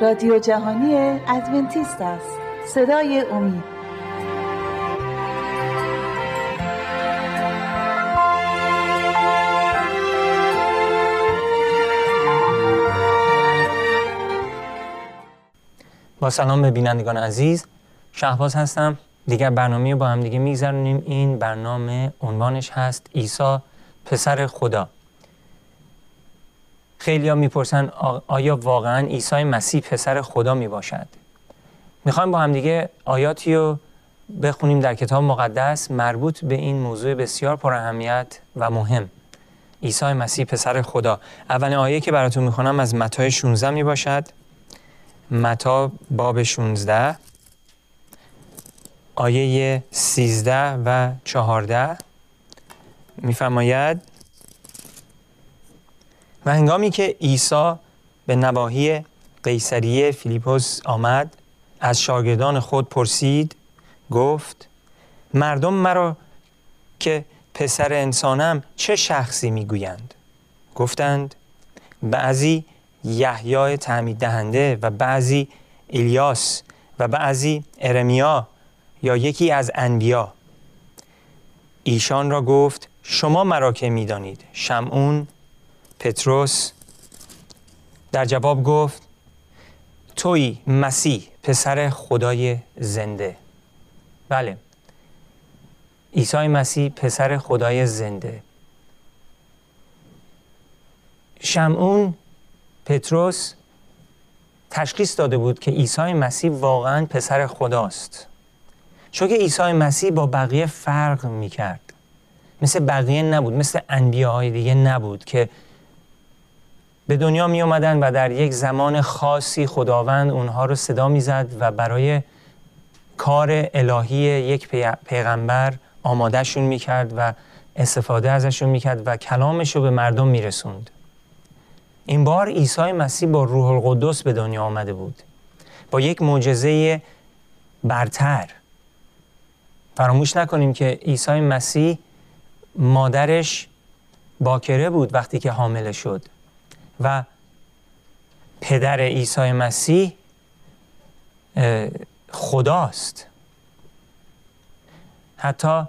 رادیو جهانی ادونتیست است. صدای امید. با سلام به بینندگان عزیز شهباز هستم. دیگر برنامه رو با هم دیگه میگذرونیم. این برنامه عنوانش هست عیسی پسر خدا. خیلی ها می‌پرسن آیا واقعا عیسی مسیح پسر خدا می باشد می‌خوایم با هم دیگه آیاتی رو بخونیم در کتاب مقدس مربوط به این موضوع بسیار پر اهمیت و مهم. عیسی مسیح پسر خدا. اولین آیه که براتون می‌خونم از متای 16 می باشد متا باب 16 آیه 13 و 14 میفرماید و هنگامی که عیسی به نواحی قیصریه فیلیپوس آمد از شاگردان خود پرسید گفت مردم مرا که پسر انسانم چه شخصی می‌گویند؟ گفتند بعضی یحیای تعمید دهنده و بعضی الیاس و بعضی ارمیا یا یکی از انبیا. ایشان را گفت شما مرا که می‌دانید؟ شمعون پتروس در جواب گفت توی مسیح پسر خدای زنده. بله. عیسی مسیح پسر خدای زنده. شمعون پتروس تشخیص داده بود که عیسی مسیح واقعا پسر خداست. چون که عیسی مسیح با بقیه فرق می کرد مثل بقیه نبود مثل انبیاهای دیگه نبود که به دنیا می اومدن و در یک زمان خاصی خداوند اونها رو صدا می‌زد و برای کار الهی یک پیغمبر آمادهشون می‌کرد و استفاده ازشون می‌کرد و کلامش رو به مردم میرسوند. این بار عیسی مسیح با روح القدس به دنیا آمده بود. با یک معجزه برتر. فراموش نکنیم که عیسی مسیح مادرش باکره بود وقتی که حامله شد. و پدر عیسی مسیح خداست. حتی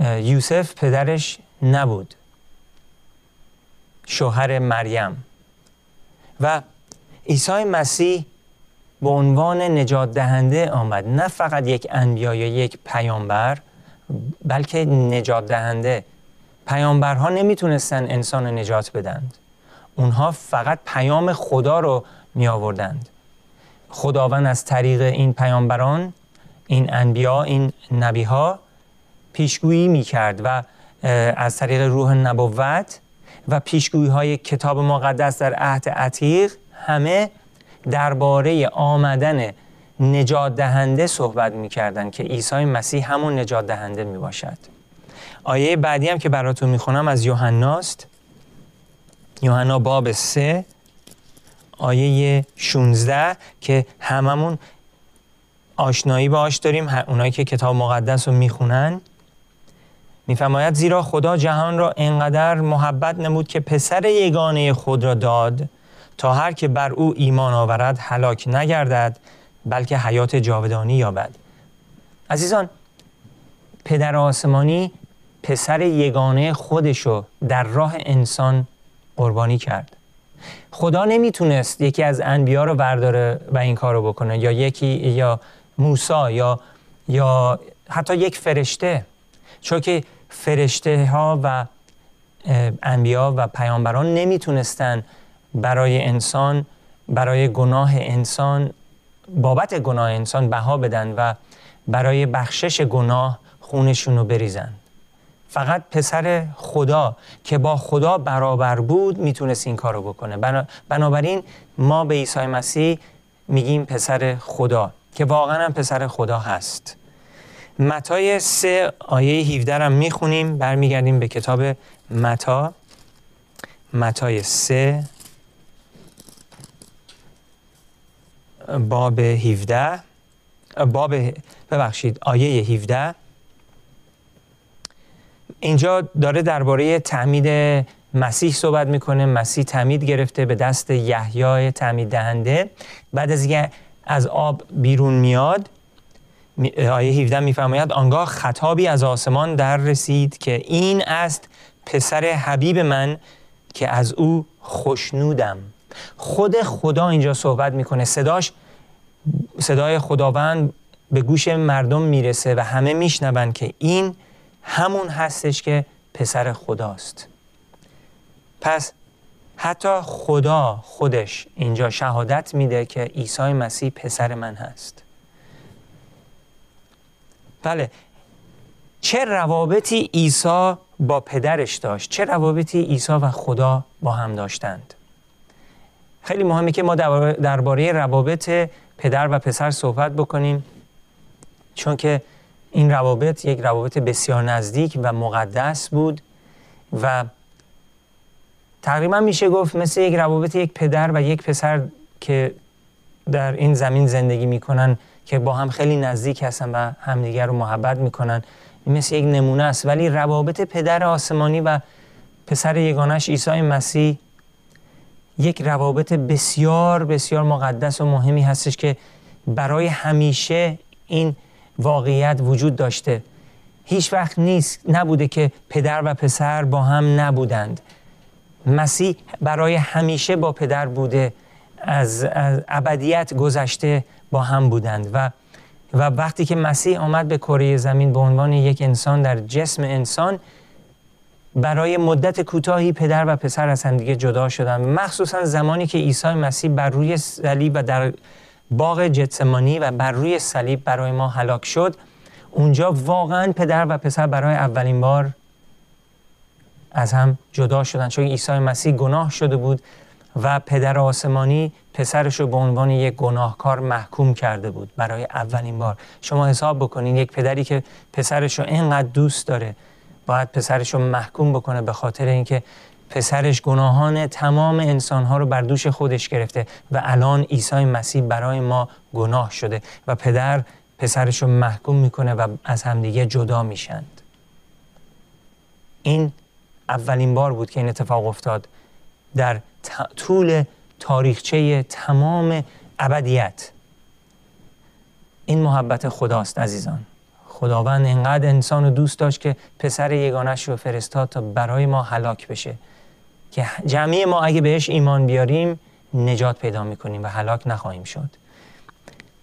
یوسف پدرش نبود. شوهر مریم. و عیسی مسیح به عنوان نجات دهنده آمد. نه فقط یک انبیا یا یک پیامبر بلکه نجات دهنده. پیامبرها نمی‌تونستن انسان نجات بدند. اونها فقط پیام خدا رو می آوردند خداوند از طریق این پیامبران این انبیا این نبی ها پیشگویی می کرد و از طریق روح نبوت و پیشگویی های کتاب مقدس در عهد عتیق همه درباره آمدن نجات دهنده صحبت می کردن که عیسی مسیح همون نجات دهنده می باشد آیه بعدی هم که براتون می خونم از یوحناست یوحنا باب 3 آیه 16 که هممون آشنایی باش داریم اونایی که کتاب مقدس رو می‌خونن. میفرماید زیرا خدا جهان را انقدر محبت نمود که پسر یگانه خود را داد تا هر که بر او ایمان آورد هلاک نگردد بلکه حیات جاودانی یابد. عزیزان پدر آسمانی پسر یگانه خودشو در راه انسان قربانی کرد. خدا نمی‌تونست یکی از انبیا رو برداره و این کار رو بکنه یا یکی یا موسا یا یا حتی یک فرشته. چون که فرشته ها و انبیا و پیامبران نمی‌تونستن برای انسان برای گناه انسان بابت گناه انسان بها بدن و برای بخشش گناه خونشون رو بریزن. فقط پسر خدا که با خدا برابر بود می‌تونست این کارو بکنه. بنابراین ما به عیسی مسیح میگیم پسر خدا که واقعا هم پسر خدا هست. متای سه آیه 17 هم می‌خونیم برمیگردیم به کتاب متا. متای سه باب 17 باب ببخشید آیه 17 اینجا داره درباره تعمید مسیح صحبت می‌کنه. مسیح تعمید گرفته به دست یحیای تعمید دهنده. بعد از اینکه از آب بیرون میاد آیه 17 میفرماید آنگاه خطابی از آسمان در رسید که این است پسر حبیب من که از او خوشنودم خود خدا اینجا صحبت می‌کنه. صداش صدای خداوند به گوش مردم می‌رسه و همه میشنون که این همون هستش که پسر خداست. پس حتی خدا خودش اینجا شهادت میده که عیسی مسیح پسر من هست. بله چه روابطی عیسی با پدرش داشت؟ چه روابطی عیسی و خدا با هم داشتند؟ خیلی مهمه که ما درباره روابط پدر و پسر صحبت بکنیم چون که این روابط یک روابط بسیار نزدیک و مقدس بود و تقریبا میشه گفت مثل یک روابط یک پدر و یک پسر که در این زمین زندگی می‌کنن که با هم خیلی نزدیک هستن و همدیگر رو محبت می‌کنن مثل یک نمونه است. ولی روابط پدر آسمانی و پسر یگانش عیسی مسیح یک روابط بسیار بسیار مقدس و مهمی هستش که برای همیشه این واقعیت وجود داشته. هیچ وقت نیست نبوده که پدر و پسر با هم نبودند. مسیح برای همیشه با پدر بوده از, ابدیت گذشته با هم بودند. و و وقتی که مسیح آمد به کره زمین به عنوان یک انسان در جسم انسان برای مدت کوتاهی پدر و پسر از همدیگه جدا شدند. مخصوصا زمانی که عیسی مسیح بر روی صلیب و در باغ جتسمانی و بر روی صلیب برای ما هلاک شد. اونجا واقعا پدر و پسر برای اولین بار از هم جدا شدن. چون عیسی مسیح گناه شده بود و پدر آسمانی پسرش رو به عنوان یک گناهکار محکوم کرده بود برای اولین بار. شما حساب بکنین یک پدری که پسرش رو اینقدر دوست داره باید پسرش رو محکوم بکنه به خاطر اینکه پسرش گناهان تمام انسانها رو بر دوش خودش گرفته و الان عیسی مسیح برای ما گناه شده و پدر پسرش رو محکوم می‌کنه و از همدیگه جدا میشند. این اولین بار بود که این اتفاق افتاد. در طول تاریخچه تمام ابدیت. این محبت خداست عزیزان. خداوند انقدر انسان رو دوست داشت که پسر یگانش رو فرستاد تا برای ما هلاک بشه. که جمعی ما اگه بهش ایمان بیاریم نجات پیدا می‌کنیم و هلاک نخواهیم شد.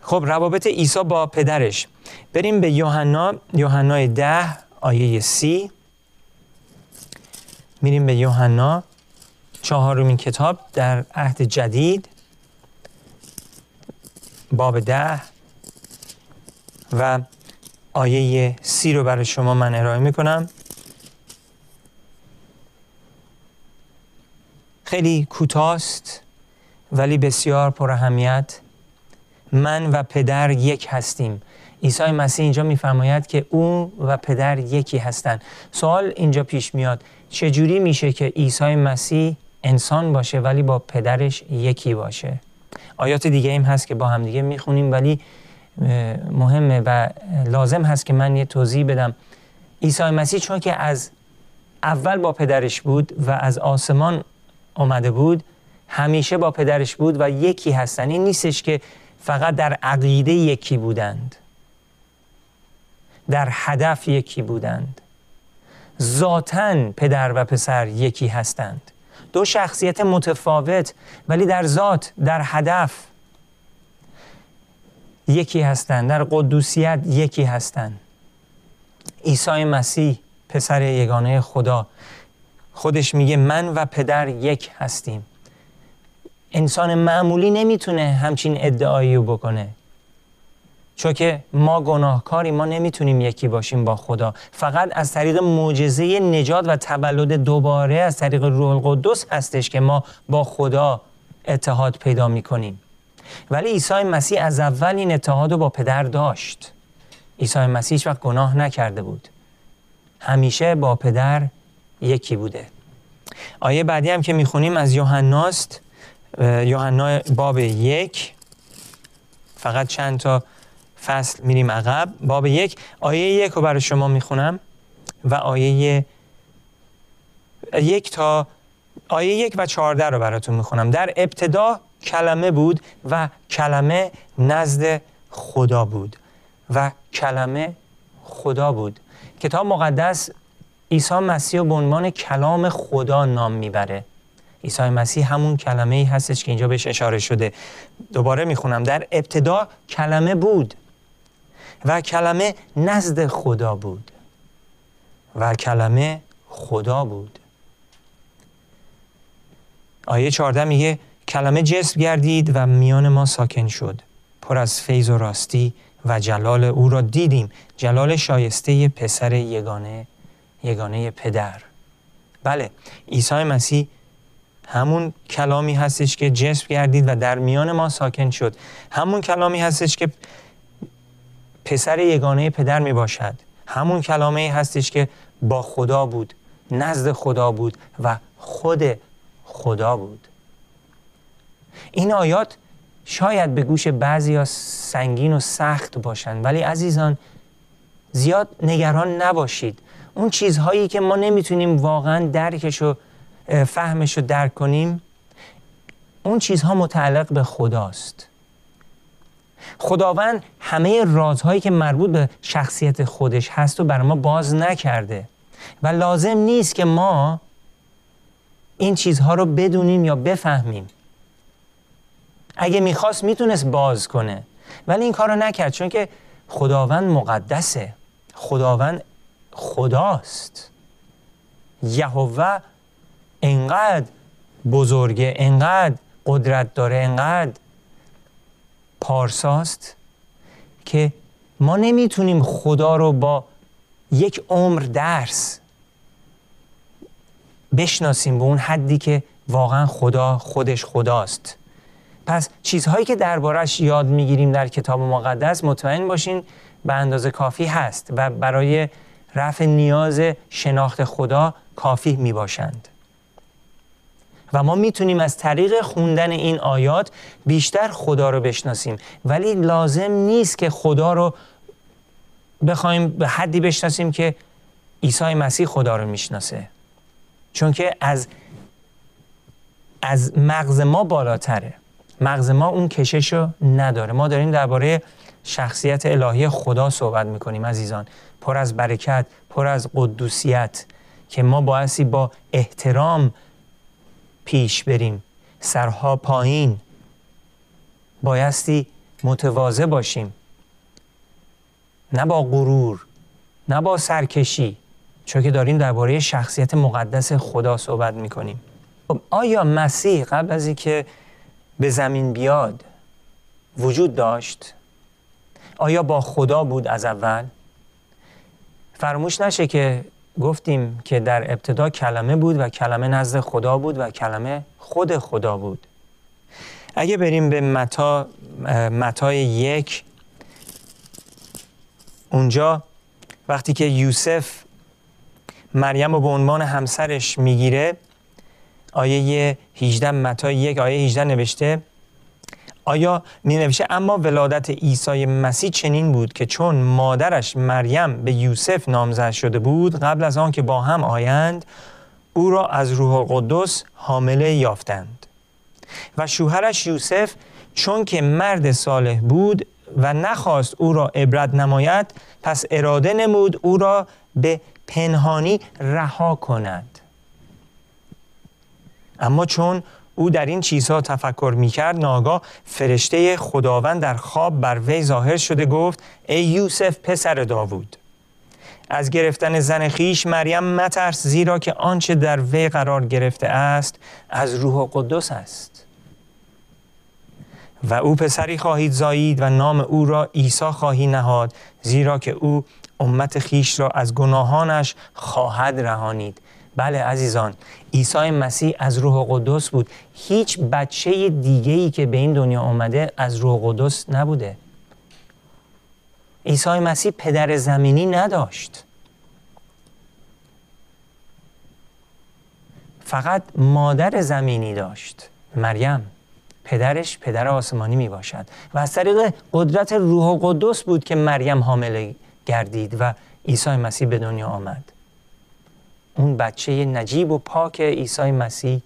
خب روابط عیسی با پدرش. بریم به یوحنا یوحنا ده آیه سی. میریم به یوحنا چهارمین کتاب در عهد جدید. باب ده. و آیه سی رو برای شما من ارائه می‌کنم. خیلی کوتاست ولی بسیار پر اهمیت. من و پدر یک هستیم. عیسی مسیح اینجا میفرماید که او و پدر یکی هستند. سوال اینجا پیش میاد چجوری میشه که عیسی مسیح انسان باشه ولی با پدرش یکی باشه؟ آیات دیگه هم هست که با هم دیگه می‌خونیم ولی مهمه و لازم هست که من یه توضیح بدم. عیسی مسیح چون که از اول با پدرش بود و از آسمان آمده بود همیشه با پدرش بود و یکی هستن. این نیستش که فقط در عقیده یکی بودند. در هدف یکی بودند. ذاتا پدر و پسر یکی هستند. دو شخصیت متفاوت ولی در ذات در هدف یکی هستند. در قدوسیت یکی هستند. عیسی مسیح پسر یگانه خدا. خودش میگه من و پدر یک هستیم. انسان معمولی نمی‌تونه همچین ادعایی رو بکنه. چون که ما گناهکاری ما نمی‌تونیم یکی باشیم با خدا. فقط از طریق معجزه نجات و تولد دوباره از طریق روح القدس هستش که ما با خدا اتحاد پیدا می‌کنیم. ولی عیسی مسیح از اول این اتحاد رو با پدر داشت. عیسی مسیح هیچ وقت گناه نکرده بود. همیشه با پدر یکی بوده. آیه بعدی هم که می‌خونیم از یوحناست یوحنا باب یک. فقط چند تا فصل میریم عقب. باب یک. آیه یک رو برای شما می‌خونم. و آیه یک تا آیه یک و چهارده رو براتون می‌خونم. در ابتدا کلمه بود و کلمه نزد خدا بود. و کلمه خدا بود. کتاب مقدس عیسی مسیح به عنوان کلام خدا نام می‌بره. عیسی مسیح همون کلمه ای هستش که اینجا بهش اشاره شده. دوباره می‌خونم. در ابتدا کلمه بود و کلمه نزد خدا بود. و کلمه خدا بود. آیه 14 میگه کلمه جسم گردید و میان ما ساکن شد. پر از فیض و راستی و جلال او را دیدیم. جلال شایسته پسر یگانه یگانه پدر. بله عیسی مسیح همون کلامی هستش که جسم گردید و در میان ما ساکن شد. همون کلامی هستش که پسر یگانه پدر می باشد همون کلامه هستش که با خدا بود نزد خدا بود و خود خدا بود. این آیات شاید به گوش بعضی ها سنگین و سخت باشند ولی عزیزان زیاد نگران نباشید. اون چیزهایی که ما نمی‌تونیم واقعا درکش و فهمش رو درک کنیم اون چیزها متعلق به خداست. خداوند همه رازهایی که مربوط به شخصیت خودش هست و بر ما باز نکرده و لازم نیست که ما این چیزها رو بدونیم یا بفهمیم. اگه می‌خواست می‌تونست باز کنه ولی این کار رو نکرد چون که خداوند مقدسه. خداوند خداست. یهوه انقدر بزرگه انقدر قدرت داره انقدر پارساست که ما نمی‌تونیم خدا رو با یک عمر درس بشناسیم به اون حدی که واقعا خدا خودش خداست. پس چیزهایی که دربارش یاد می‌گیریم در کتاب مقدس مطمئن باشین به اندازه کافی هست و برای رفع نیاز شناخت خدا کافی می باشند. و ما می‌تونیم از طریق خوندن این آیات بیشتر خدا رو بشناسیم. ولی لازم نیست که خدا رو بخوایم به حدی بشناسیم که عیسی مسیح خدا رو می‌شناسه. چون که از از مغز ما بالاتره. مغز ما اون کشش رو نداره. ما داریم درباره شخصیت الهی خدا صحبت می‌کنیم عزیزان. پر از برکت پر از قدوسیت که ما بایستی با احترام پیش بریم. سرها پایین. بایستی متواضع باشیم. نه با غرور نه با سرکشی چون که داریم درباره شخصیت مقدس خدا صحبت می‌کنیم. خب، آیا مسیح قبل از اینکه به زمین بیاد وجود داشت؟ آیا با خدا بود از اول؟ فراموش نشه که گفتیم که در ابتدا کلمه بود و کلمه نزد خدا بود و کلمه خود خدا بود. اگه بریم به متا متای یک اونجا وقتی که یوسف مریم رو به عنوان همسرش می‌گیره آیه 18 متا یک آیه 18 نوشته آیا می نوشته اما ولادت عیسی مسیح چنین بود که چون مادرش مریم به یوسف نامزد شده بود قبل از آن که با هم آیند او را از روح قدس حامله یافتند؟ و شوهرش یوسف چون که مرد صالح بود و نخواست او را عبرت نماید پس اراده نمود او را به پنهانی رها کند. اما چون او در این چیزها تفکر می‌کرد ناگاه فرشته خداوند در خواب بر وی ظاهر شده گفت ای یوسف پسر داوود. از گرفتن زن خیش مریم مترس زیرا که آنچه در وی قرار گرفته است از روح قدس است. و او پسری خواهید زایید و نام او را عیسی خواهی نهاد زیرا که او امت خیش را از گناهانش خواهد رهانید. بله عزیزان عیسی مسیح از روح قدس بود. هیچ بچه دیگه ای که به این دنیا آمده از روح قدس نبوده. عیسی مسیح پدر زمینی نداشت. فقط مادر زمینی داشت. مریم پدرش پدر آسمانی می باشد و از طریق قدرت روح قدس بود که مریم حامله گردید و عیسی مسیح به دنیا آمد. اون بچه نجیب و پاک عیسی مسیح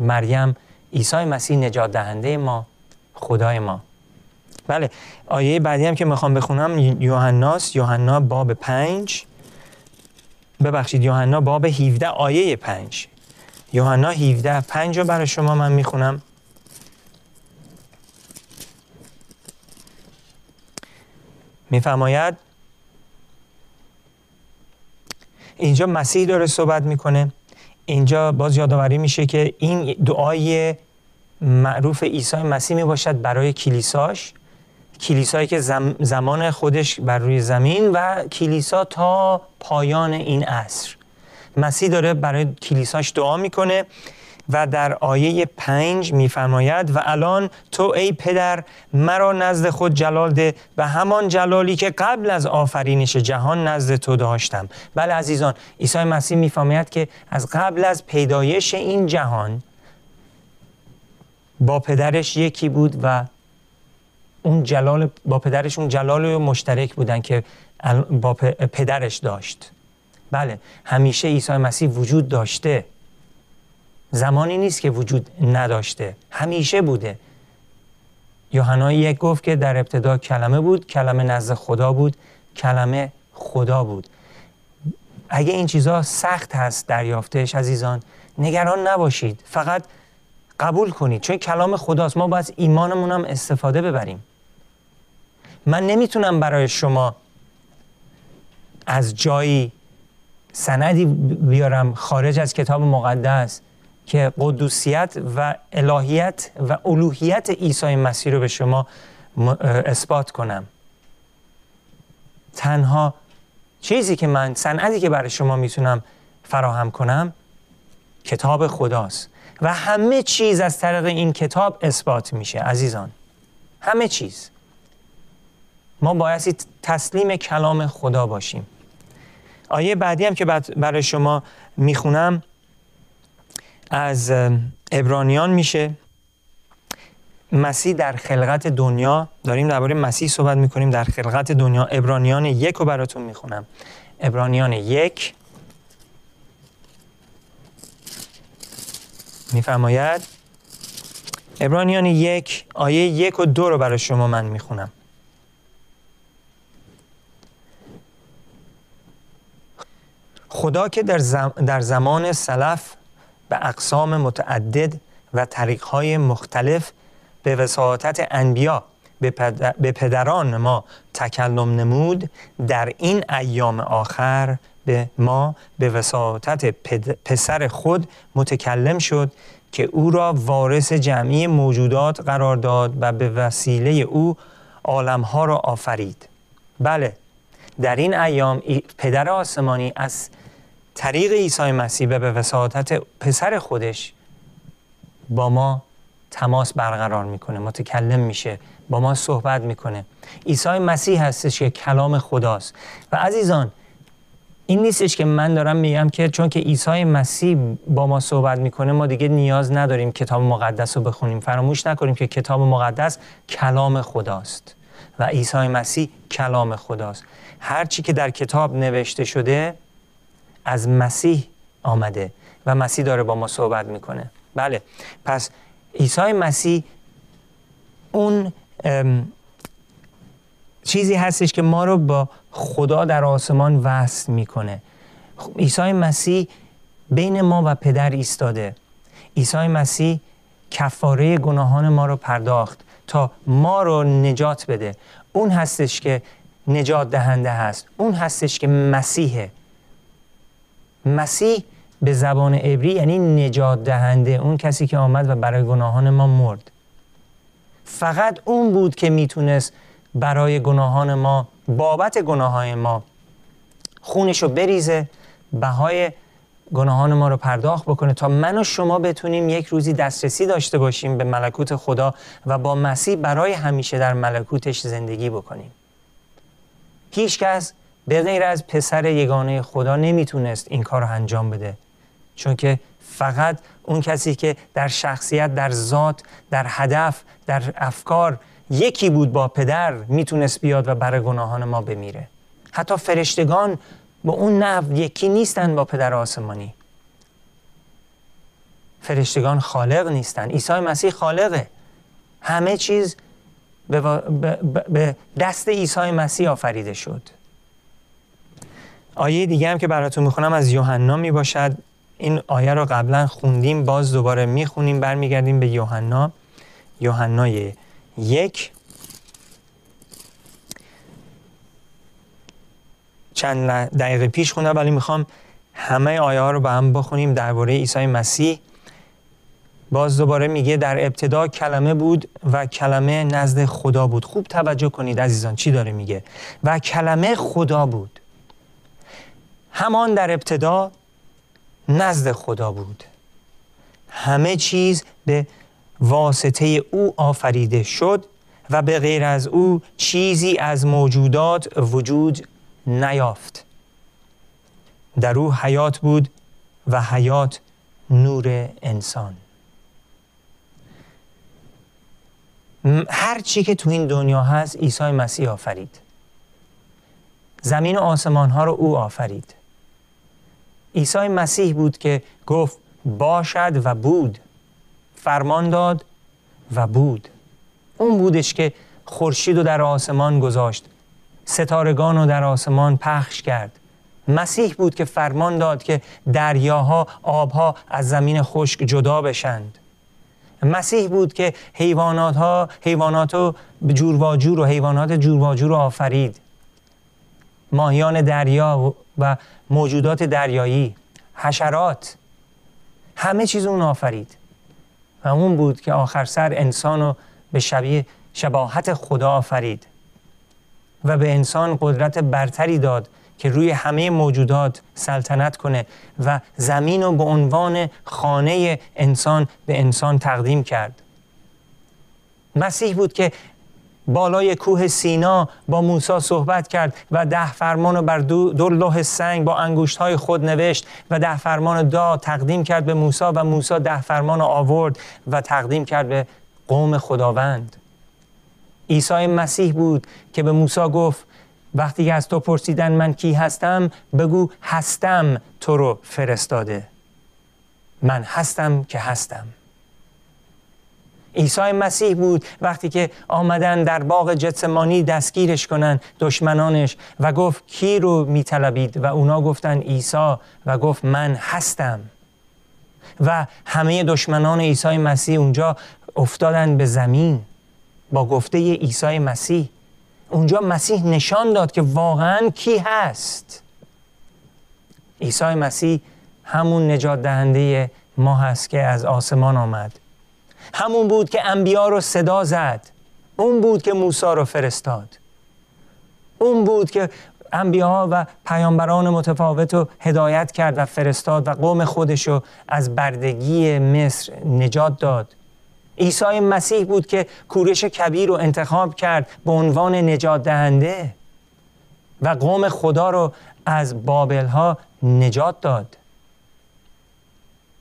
مریم. عیسی مسیح نجات دهنده ما خدای ما. بله آیه بعدی هم که می‌خوام بخونم یوحناس یوحنا باب پنج. ببخشید یوحنا باب 17 آیه پنج. یوحنا 17 پنج رو برای شما من می‌خونم. میفرماید اینجا مسیح داره صحبت می‌کنه. اینجا باز یادآوری میشه که این دعای معروف عیسی مسیح می‌باشد برای کلیساش. کلیسایی که زمان خودش بر روی زمین و کلیسا تا پایان این عصر. مسیح داره برای کلیساش دعا می‌کنه. و در آیه پنج میفرماید و الان تو ای پدر مرا نزد خود جلال ده و همان جلالی که قبل از آفرینش جهان نزد تو داشتم. بله عزیزان عیسی مسیح میفرماید که از قبل از پیدایش این جهان با پدرش یکی بود و اون جلال با پدرش اون جلال مشترک بودن که با پدرش داشت. بله همیشه عیسی مسیح وجود داشته. زمانی نیست که وجود نداشته. همیشه بوده. یوحنا یک گفت که در ابتدا کلمه بود کلمه نزد خدا بود کلمه خدا بود. اگه این چیزها سخت هست دریافتش عزیزان نگران نباشید. فقط قبول کنید چون کلام خداست. ما باید ایمانمون هم استفاده ببریم. من نمی‌تونم برای شما از جایی سندی بیارم خارج از کتاب مقدس. که قدوسیت و الهیت و الوهیت عیسی مسیح رو به شما اثبات کنم. تنها چیزی که من سندی که برای شما می‌تونم فراهم کنم کتاب خداست. و همه چیز از طریق این کتاب اثبات میشه عزیزان. همه چیز. ما باید تسلیم کلام خدا باشیم. آیه بعدی هم که برای شما می‌خونم از ابرانیان میشه. مسیح در خلقت دنیا داریم درباره مسیح صحبت می‌کنیم در خلقت دنیا ابرانیان یک رو براتون می‌خونم. ابرانیان یک. میفرماید ابرانیان یک آیه یک و دو رو برای شما من می‌خونم. خدا که در, در زمان سلف به اقسام متعدد و طریقهای مختلف به وساطت انبیا به پدران ما تکلم نمود در این ایام آخر به ما به وساطت پسر خود متکلم شد که او را وارث جمعی موجودات قرار داد و به وسیله او عالمها را آفرید. بله در این ایام پدر آسمانی از طریق عیسی مسیح به وساطت پسر خودش با ما تماس برقرار می‌کنه متکلم میشه با ما صحبت می‌کنه. عیسی مسیح هستش که کلام خداست. و عزیزان این نیستش که من دارم میگم که چون که عیسی مسیح با ما صحبت می‌کنه ما دیگه نیاز نداریم کتاب مقدس رو بخونیم. فراموش نکنیم که کتاب مقدس کلام خداست و عیسی مسیح کلام خداست. هرچی که در کتاب نوشته شده از مسیح آمده و مسیح داره با ما صحبت می‌کنه. بله. پس عیسی مسیح اون چیزی هستش که ما رو با خدا در آسمان وصل می‌کنه. عیسی مسیح بین ما و پدر ایستاده. عیسی مسیح کفاره گناهان ما رو پرداخت تا ما رو نجات بده. اون هستش که نجات دهنده هست. اون هستش که مسیحه. مسیح به زبان عبری یعنی نجات دهنده اون کسی که آمد و برای گناهان ما مرد. فقط اون بود که می‌تونست برای گناهان ما بابت گناهان ما خونش رو بریزه بهای گناهان ما رو پرداخت بکنه تا من و شما بتونیم یک روزی دسترسی داشته باشیم به ملکوت خدا و با مسیح برای همیشه در ملکوتش زندگی بکنیم. هیچ کس به غیر از پسر یگانه خدا نمی‌تونست این کار رو انجام بده. چون که فقط اون کسی که در شخصیت در ذات در هدف در افکار یکی بود با پدر می‌تونست بیاد و برای گناهان ما بمیره. حتی فرشتگان به اون نحو یکی نیستن با پدر آسمانی. فرشتگان خالق نیستن. عیسی مسیح خالقه. همه چیز به دست عیسی مسیح آفریده شد. آیه دیگه هم که براتون می‌خونم از یوحنا می باشد این آیه رو قبلا خوندیم باز دوباره می‌خونیم برمیگردیم به یوحنا. یوحنای یک. چند دقیقه پیش خوندم ولی می‌خوام همه آیه ها رو با هم بخونیم. درباره عیسی مسیح. باز دوباره میگه در ابتدا کلمه بود و کلمه نزد خدا بود. خوب توجه کنید عزیزان چی داره میگه؟ و کلمه خدا بود. همان در ابتدا نزد خدا بود. همه چیز به واسطه او آفریده شد و به غیر از او چیزی از موجودات وجود نیافت. در او حیات بود و حیات نور انسان. هر چی که تو این دنیا هست عیسی مسیح آفرید. زمین و آسمان ها رو او آفرید. عیسی مسیح بود که گفت باشد و بود. فرمان داد و بود. اون بودش که خورشید رو در آسمان گذاشت. ستارگان رو در آسمان پخش کرد. مسیح بود که فرمان داد که دریاها آبها از زمین خشک جدا بشند. مسیح بود که حیوانات ها حیوانات و جور و حیوانات جور و آفرید. ماهیان دریا و موجودات دریایی حشرات. همه چیز اون آفرید. و اون بود که آخر سر انسان رو به شبیه شباهت خدا آفرید. و به انسان قدرت برتری داد که روی همه موجودات سلطنت کنه و زمین رو به عنوان خانه انسان به انسان تقدیم کرد. مسیح بود که بالای کوه سینا با موسی صحبت کرد و ده فرمان رو بر دو, لوح سنگ با انگوشت های خود نوشت و ده فرمان داد تقدیم کرد به موسی و موسی ده فرمان آورد و تقدیم کرد به قوم خداوند. عیسی مسیح بود که به موسی گفت وقتی از تو پرسیدن من کی هستم بگو هستم تو رو فرستاده. من هستم که هستم. عیسی مسیح بود. وقتی که آمدن در باغ جتسمانی دستگیرش کنن دشمنانش و گفت کی رو میطلبید؟ و اونا گفتن عیسی و گفت من هستم. و همه دشمنان عیسی مسیح اونجا افتادن به زمین با گفته عیسی مسیح. اونجا مسیح نشان داد که واقعا کی هست. عیسی مسیح همون نجات دهنده ما هست که از آسمان آمد. همون بود که انبیا رو صدا زد. اون بود که موسی رو فرستاد. اون بود که انبیاء و پیامبران متفاوت رو هدایت کرد و فرستاد و قوم خودش رو از بردگی مصر نجات داد. عیسی مسیح بود که کورش کبیر رو انتخاب کرد به عنوان نجات دهنده و قوم خدا رو از بابل ها نجات داد.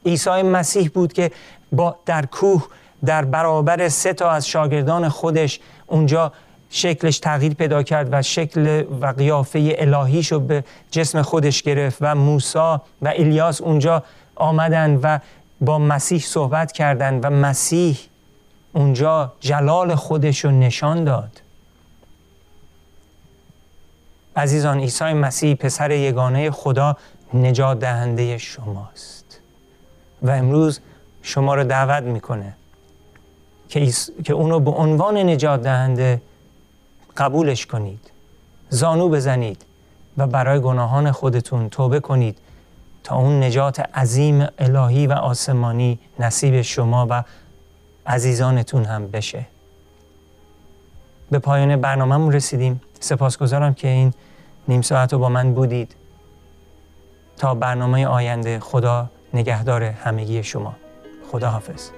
عیسی مسیح بود که با در کوه در برابر سه تا از شاگردان خودش اونجا شکلش تغییر پیدا کرد و شکل و قیافه الهیش رو به جسم خودش گرفت و موسی و الیاس اونجا آمدن و با مسیح صحبت کردند و مسیح اونجا جلال خودش رو نشان داد. عزیزان عیسی مسیح پسر یگانه خدا نجات دهنده شماست. و امروز شما رو دعوت می‌کنه که, که اونو به عنوان نجات دهنده قبولش کنید زانو بزنید و برای گناهان خودتون توبه کنید تا اون نجات عظیم الهی و آسمانی نصیب شما و عزیزانتون هم بشه. به پایان برنامهمون رسیدیم. سپاسگزارم که این نیم ساعت رو با من بودید. تا برنامه آینده خدا نگهدار همگی شما. خدا حافظ